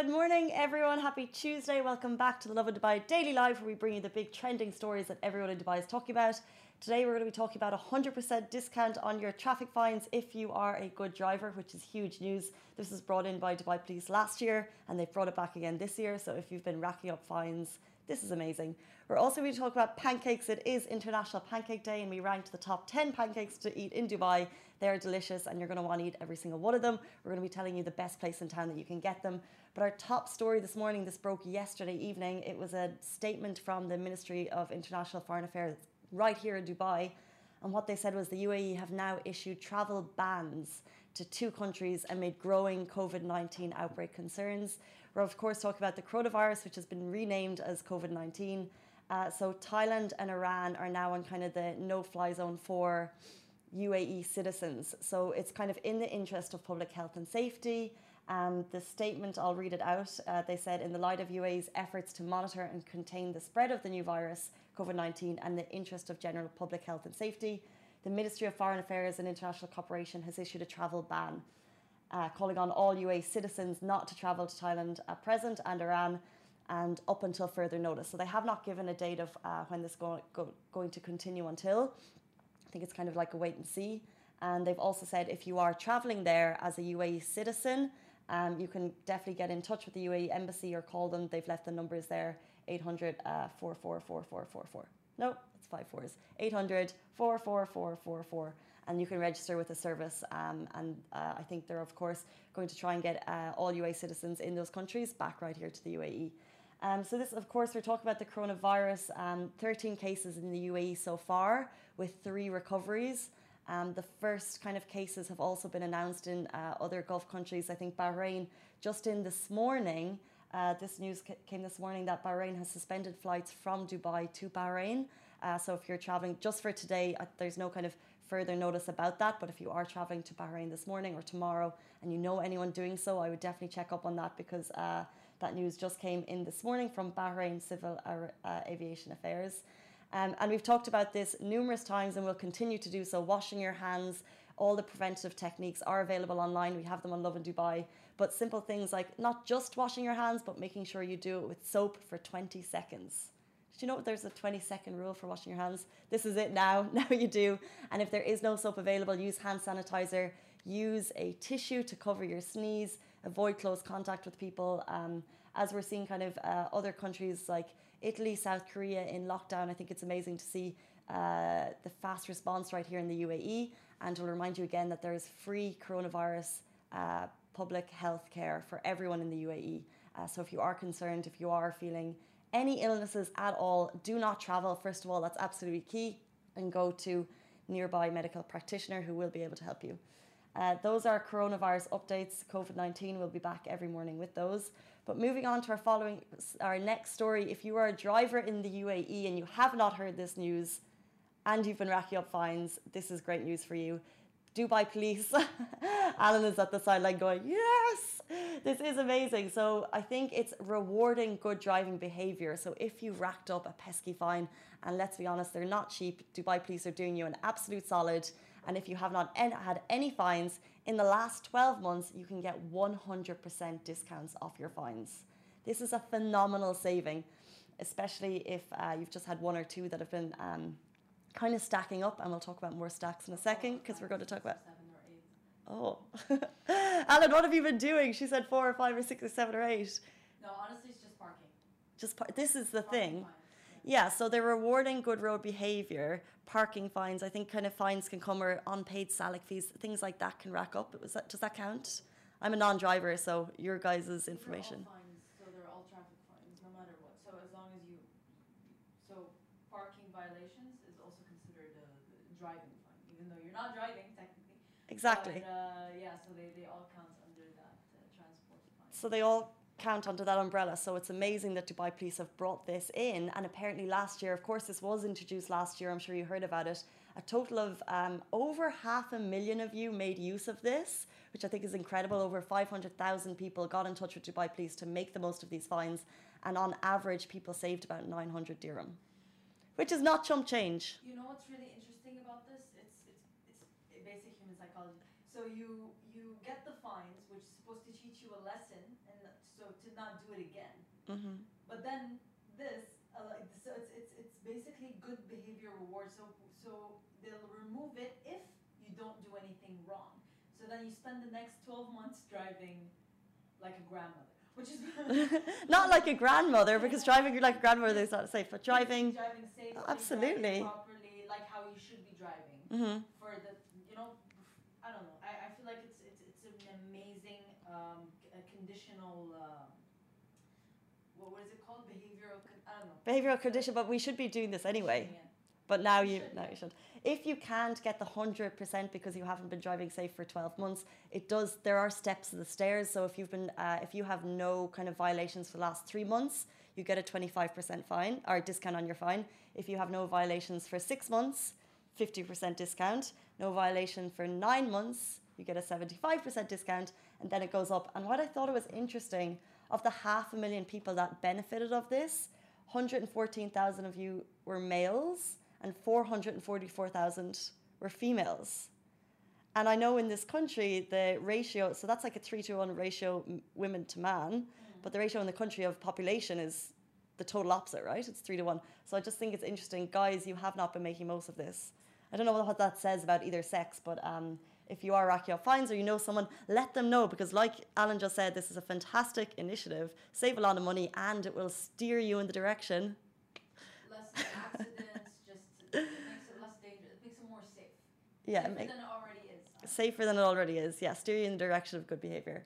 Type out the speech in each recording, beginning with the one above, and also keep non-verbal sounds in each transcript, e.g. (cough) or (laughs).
Good morning, everyone. Happy Tuesday. Welcome back to the Lovin Dubai Daily Live, where we bring you the big trending stories that everyone in Dubai is talking about. Today, we're going to be talking about a 100% discount on your traffic fines if you are a good driver, which is huge news. This was brought in by Dubai Police last year, and they've brought it back again this year. So if you've been racking up fines, this is amazing. We're also going to talk about pancakes. It is International Pancake Day, and we ranked the top 10 pancakes to eat in Dubai. They're delicious, and you're going to want to eat every single one of them. We're going to be telling you the best place in town that you can get them. But our top story this morning, this broke yesterday evening. It was a statement from the Ministry of International Foreign Affairs right here in Dubai. And what they said was the UAE have now issued travel bans to two countries amid growing COVID 19 outbreak concerns. We're, of course, talking about the coronavirus, which has been renamed as COVID 19. Uh, so, Thailand and Iran are now on kind of the no fly zone for UAE citizens. So, it's kind of in the interest of public health and safety. Um, the statement, I'll read it out. Uh, they said, in the light of UAE's efforts to monitor and contain the spread of the new virus, COVID 19, and the interest of general public health and safety, the Ministry of Foreign Affairs and International Cooperation has issued a travel ban uh, calling on all UAE citizens not to travel to Thailand at present and Iran and up until further notice. So they have not given a date of uh, when this is go, go, going to continue until. I think it's kind of like a wait and see. And they've also said if you are traveling there as a UAE citizen, um, you can definitely get in touch with the UAE embassy or call them. They've left the numbers there 800 uh, 444444. No, it's five fours. 800 44444 and you can register with the service. Um, and uh, I think they're, of course, going to try and get uh, all UAE citizens in those countries back right here to the UAE. Um, so this, of course, we're talking about the coronavirus. Um, 13 cases in the UAE so far, with three recoveries. Um, the first kind of cases have also been announced in uh, other Gulf countries. I think Bahrain, just in this morning, uh, this news came this morning that Bahrain has suspended flights from Dubai to Bahrain. Uh, so if you're traveling just for today, uh, there's no kind of further notice about that. But if you are traveling to Bahrain this morning or tomorrow and you know anyone doing so, I would definitely check up on that because uh, that news just came in this morning from Bahrain Civil uh, Aviation Affairs. Um, and we've talked about this numerous times and we'll continue to do so. Washing your hands, all the preventative techniques are available online. We have them on Lovin Dubai. But simple things like not just washing your hands, but making sure you do it with soap for 20 seconds. Do you know there's a 20 second rule for washing your hands? This is it now. (laughs) Now you do. And if there is no soap available, use hand sanitizer. Use a tissue to cover your sneeze. Avoid close contact with people. Um, as we're seeing kind of uh, other countries like Italy, South Korea in lockdown, I think it's amazing to see uh, the fast response right here in the UAE. And to remind you again that there is free coronavirus uh, public health care for everyone in the UAE. Uh, so if you are concerned, if you are feeling any illnesses at all, do not travel. First of all, that's absolutely key, and go to nearby medical practitioner who will be able to help you. Uh, those are coronavirus updates. COVID 19 will be back every morning with those. But moving on to our following, our next story. If you are a driver in the UAE and you have not heard this news and you've been racking up fines, this is great news for you. Dubai police. (laughs) Alan is at the sideline going, Yes, this is amazing. So I think it's rewarding good driving behavior. So if you racked up a pesky fine, and let's be honest, they're not cheap, Dubai police are doing you an absolute solid. And if you have not had any fines in the last 12 months, you can get 100% discounts off your fines. This is a phenomenal saving, especially if uh, you've just had one or two that have been um, kind of stacking up, and we'll talk about more stacks in a second because we're going to talk about. Oh, (laughs) Alan, what have you been doing? She said four or five or six or seven or eight. No, honestly, it's just parking. Just par- this is the Parking thing. fines, Yeah, so they're rewarding good road behaviour. Parking fines, I think, kind of fines can come or unpaid Salik fees, things like that can rack up. Was that, does that count? I'm a non-driver, so your guys' They're all information. fines, so they're all traffic fines, no matter what. So as long as you, so parking violations is also considered a driving fine, even though you're not driving technically. Exactly. But, uh, yeah, so they, they all count under that uh, transport fine. So they all count under that umbrella. So it's amazing that Dubai Police have brought this in. And apparently last year, of course, this was introduced last year. I'm sure you heard about it. A total of um, over half a million of you made use of this, which I think is incredible. Over 500,000 people got in touch with Dubai Police to make the most of these fines. And on average, people saved about 900 dirham, which is not chump change. You know what's really interesting about this? It's it's it's basic human psychology. So you you get the fines, which is supposed to teach you a lesson, and so to not do it again. hmm But then this, uh, so it's, it's it's basically good behavior reward. So so they'll remove it if you don't do anything wrong. So then you spend the next twelve months driving like a grandmother, which is (laughs) (laughs) Not like a grandmother, because driving like a grandmother is not safe, but driving. driving safely, Absolutely. driving properly, like how you should be driving. hmm For the you know, I don't know. I, I feel like it's it's it's an amazing um, conditional. Uh, what, what is it called? Behavioral. I don't know. Behavioral condition, but we should be doing this anyway. Yeah. But now You now you should. If you can't get the hundred percent because you haven't been driving safe for twelve months, it does. There are steps to the stairs. So if you've been, uh, if you have no kind of violations for the last three months, you get a twenty five percent fine or discount on your fine. If you have no violations for six months, fifty percent discount. No violation for nine months, you get a seventy five percent discount, and then it goes up. And what I thought it was interesting of the half a million people that benefited of this, 114,000 of you were males and 444,000 were females. And I know in this country, the ratio, so that's like a three to one ratio women to man, mm. but the ratio in the country of population is the total opposite, right? It's three to one. So I just think it's interesting. Guys, you have not been making most of this. I don't know what that says about either sex, but um, if you are racking up fines or you know someone, let them know because, like Alan just said, this is a fantastic initiative. Save a lot of money and it will steer you in the direction. Less accidents, (laughs) just it makes it less dangerous. It makes it more safe. Yeah, Safer make, than it already is. safer than it already is. Yeah, steer you in the direction of good behavior.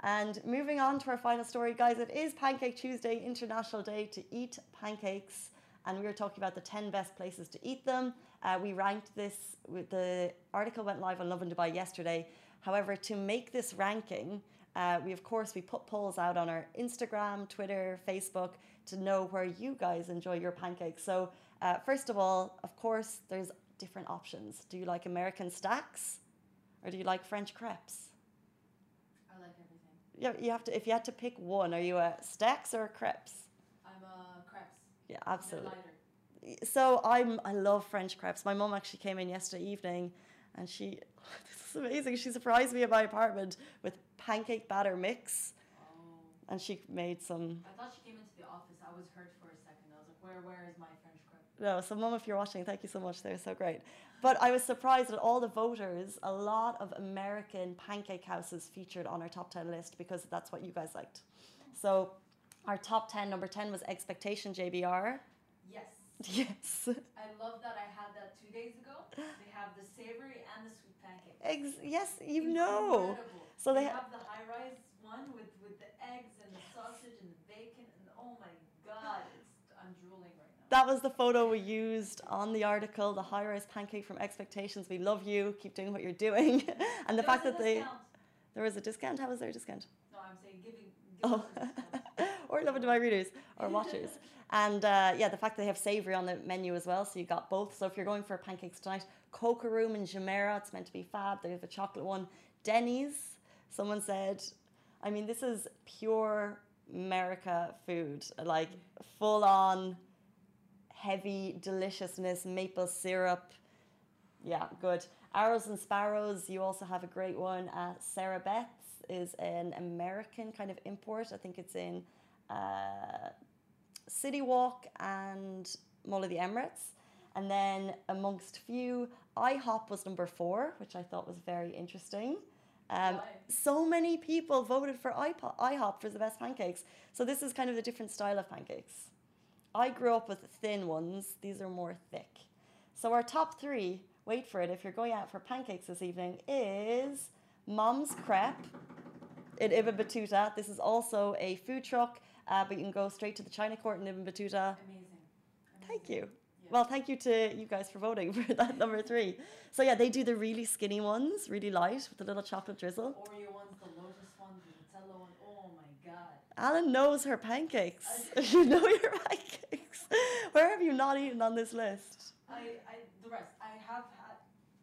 And moving on to our final story, guys, it is Pancake Tuesday, International Day to eat pancakes. And we were talking about the 10 best places to eat them. Uh, we ranked this, the article went live on Lovin Dubai yesterday. However, to make this ranking, uh, we of course we put polls out on our Instagram, Twitter, Facebook to know where you guys enjoy your pancakes. So uh, first of all, of course, there's different options. Do you like American stacks, or do you like French crepes? I like everything. Yeah, you have to. If you had to pick one, are you a stacks or a crepes? I'm a crepes. Yeah, absolutely. So I'm. I love French crepes. My mum actually came in yesterday evening, and she. (laughs) This is amazing. She surprised me in my apartment with pancake batter mix, Oh. and she made some. I thought she came into the office. I was hurt for a second. I was like, where where is my French crepe? No, so mum, if you're watching, thank you so much. They're so great. But I was surprised that all the voters, a lot of American pancake houses featured on our top 10 list because that's what you guys liked. So our top 10, number 10 was Expectation JBR. Yes. (laughs) Yes. I love that I had that two days ago. They have the savory and the sweet pancake. Eggs, yes, you know. So they they ha- have the high rise one with, with the eggs and the sausage and the bacon and oh my god, it's I'm drooling right now. That was the photo we used on the article, the high rise pancake from Expectations. We love you. Keep doing what you're doing. (laughs) and the There fact that they. discount. There was a discount. How was there a discount? No, I'm saying giving. give Oh. Us a discount. or love it to my readers or watchers. (laughs) And uh, yeah, the fact that they have savoury on the menu as well, so you got both. So if you're going for pancakes tonight, Coca Room in Jumeirah, it's meant to be fab. They have a chocolate one. Denny's, someone said, I mean, this is pure America food, like full on heavy deliciousness, maple syrup. Yeah, good. Arrows and Sparrows, you also have a great one. Uh, Sarabeth's is an American kind of import. I think it's in uh, City Walk and Mall of the Emirates. And then amongst few, IHOP was number four, which I thought was very interesting. Um, so many people voted for IHOP for the best pancakes. So this is kind of a different style of pancakes. I grew up with thin ones. These are more thick. So our top three, wait for it, if you're going out for pancakes this evening, is Mom's Crepe in Ibn Battuta. This is also a food truck, uh, but you can go straight to the China Court in Ibn Battuta. Amazing. Thank you. Yeah. Well, thank you to you guys for voting for that (laughs) number three. So yeah, they do the really skinny ones, really light with the little chocolate drizzle. Oreo ones, the lotus ones, the Nutella one. Oh my god. Alan knows her pancakes. (laughs) you know your pancakes. Where have you not eaten on this list? I, I, the rest. I have had,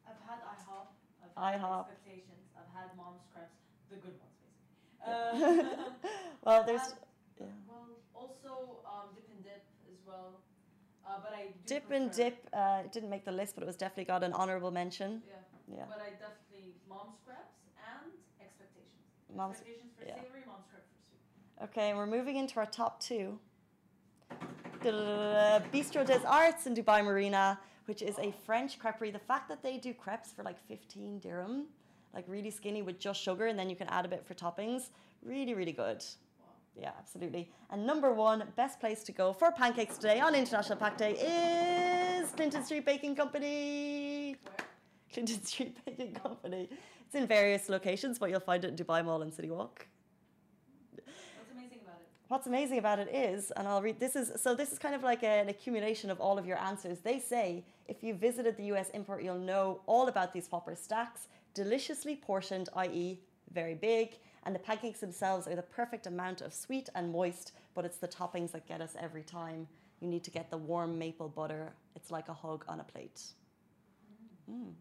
I've had IHOP. I've had IHOP. Expectations. I've had Mom's Crepes, the good ones, basically. Uh, (laughs) Well, there's had- yeah. well, also um, Dip and Dip as well. Uh, but I do dip and dip. Uh, it didn't make the list, but it was definitely got an honourable mention. Yeah, Yeah, but I definitely Mom's Crepes and Expectations. Mom's- Expectations for yeah. savory, Mom's Crepes for sweet. Okay, we're moving into our top two. Bistro des Arts in Dubai Marina, which is a French creperie. The fact that they do crepes for like 15 dirham, like really skinny with just sugar, and then you can add a bit for toppings, really, really good. Yeah, absolutely. And number one, best place to go for pancakes today on International Pack Day is Clinton Street Baking Company. Where? Clinton Street Baking Company. It's in various locations, but you'll find it in Dubai Mall and City Walk. What's amazing about it? What's amazing about it is, and I'll read this is so this is kind of like an accumulation of all of your answers. They say if you visited the US import, you'll know all about these popper stacks, deliciously portioned, i.e., very big, and the pancakes themselves are the perfect amount of sweet and moist, but it's the toppings that get us every time. You need to get the warm maple butter. It's like a hug on a plate. Mm.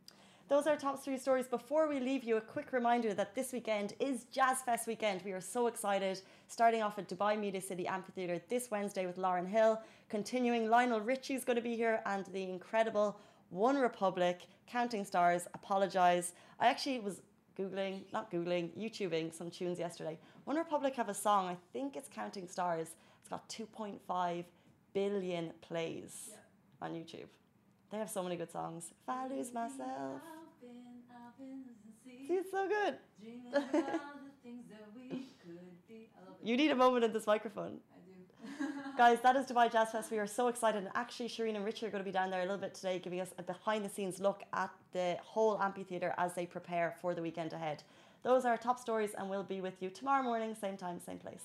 Those are top three stories. Before we leave you, a quick reminder that this weekend is Jazz Fest weekend. We are so excited. Starting off at Dubai Media City Amphitheatre this Wednesday with Lauryn Hill. Continuing, Lionel Richie is going to be here and the incredible OneRepublic, Counting Stars, Apologize. I actually was Googling, not Googling, YouTubing some tunes yesterday. OneRepublic have a song, I think it's Counting Stars. It's got 2.5 billion plays Yeah. on YouTube. They have so many good songs. If I lose myself. I've been, I've been See, see, it's so good. about the things that we could be. I love it. You need a moment in this microphone. Guys, that is Dubai Jazz Fest. We are so excited. And actually, Shireen and Richard are going to be down there a little bit today, giving us a behind the scenes look at the whole amphitheatre as they prepare for the weekend ahead. Those are our top stories, and we'll be with you tomorrow morning, same time, same place.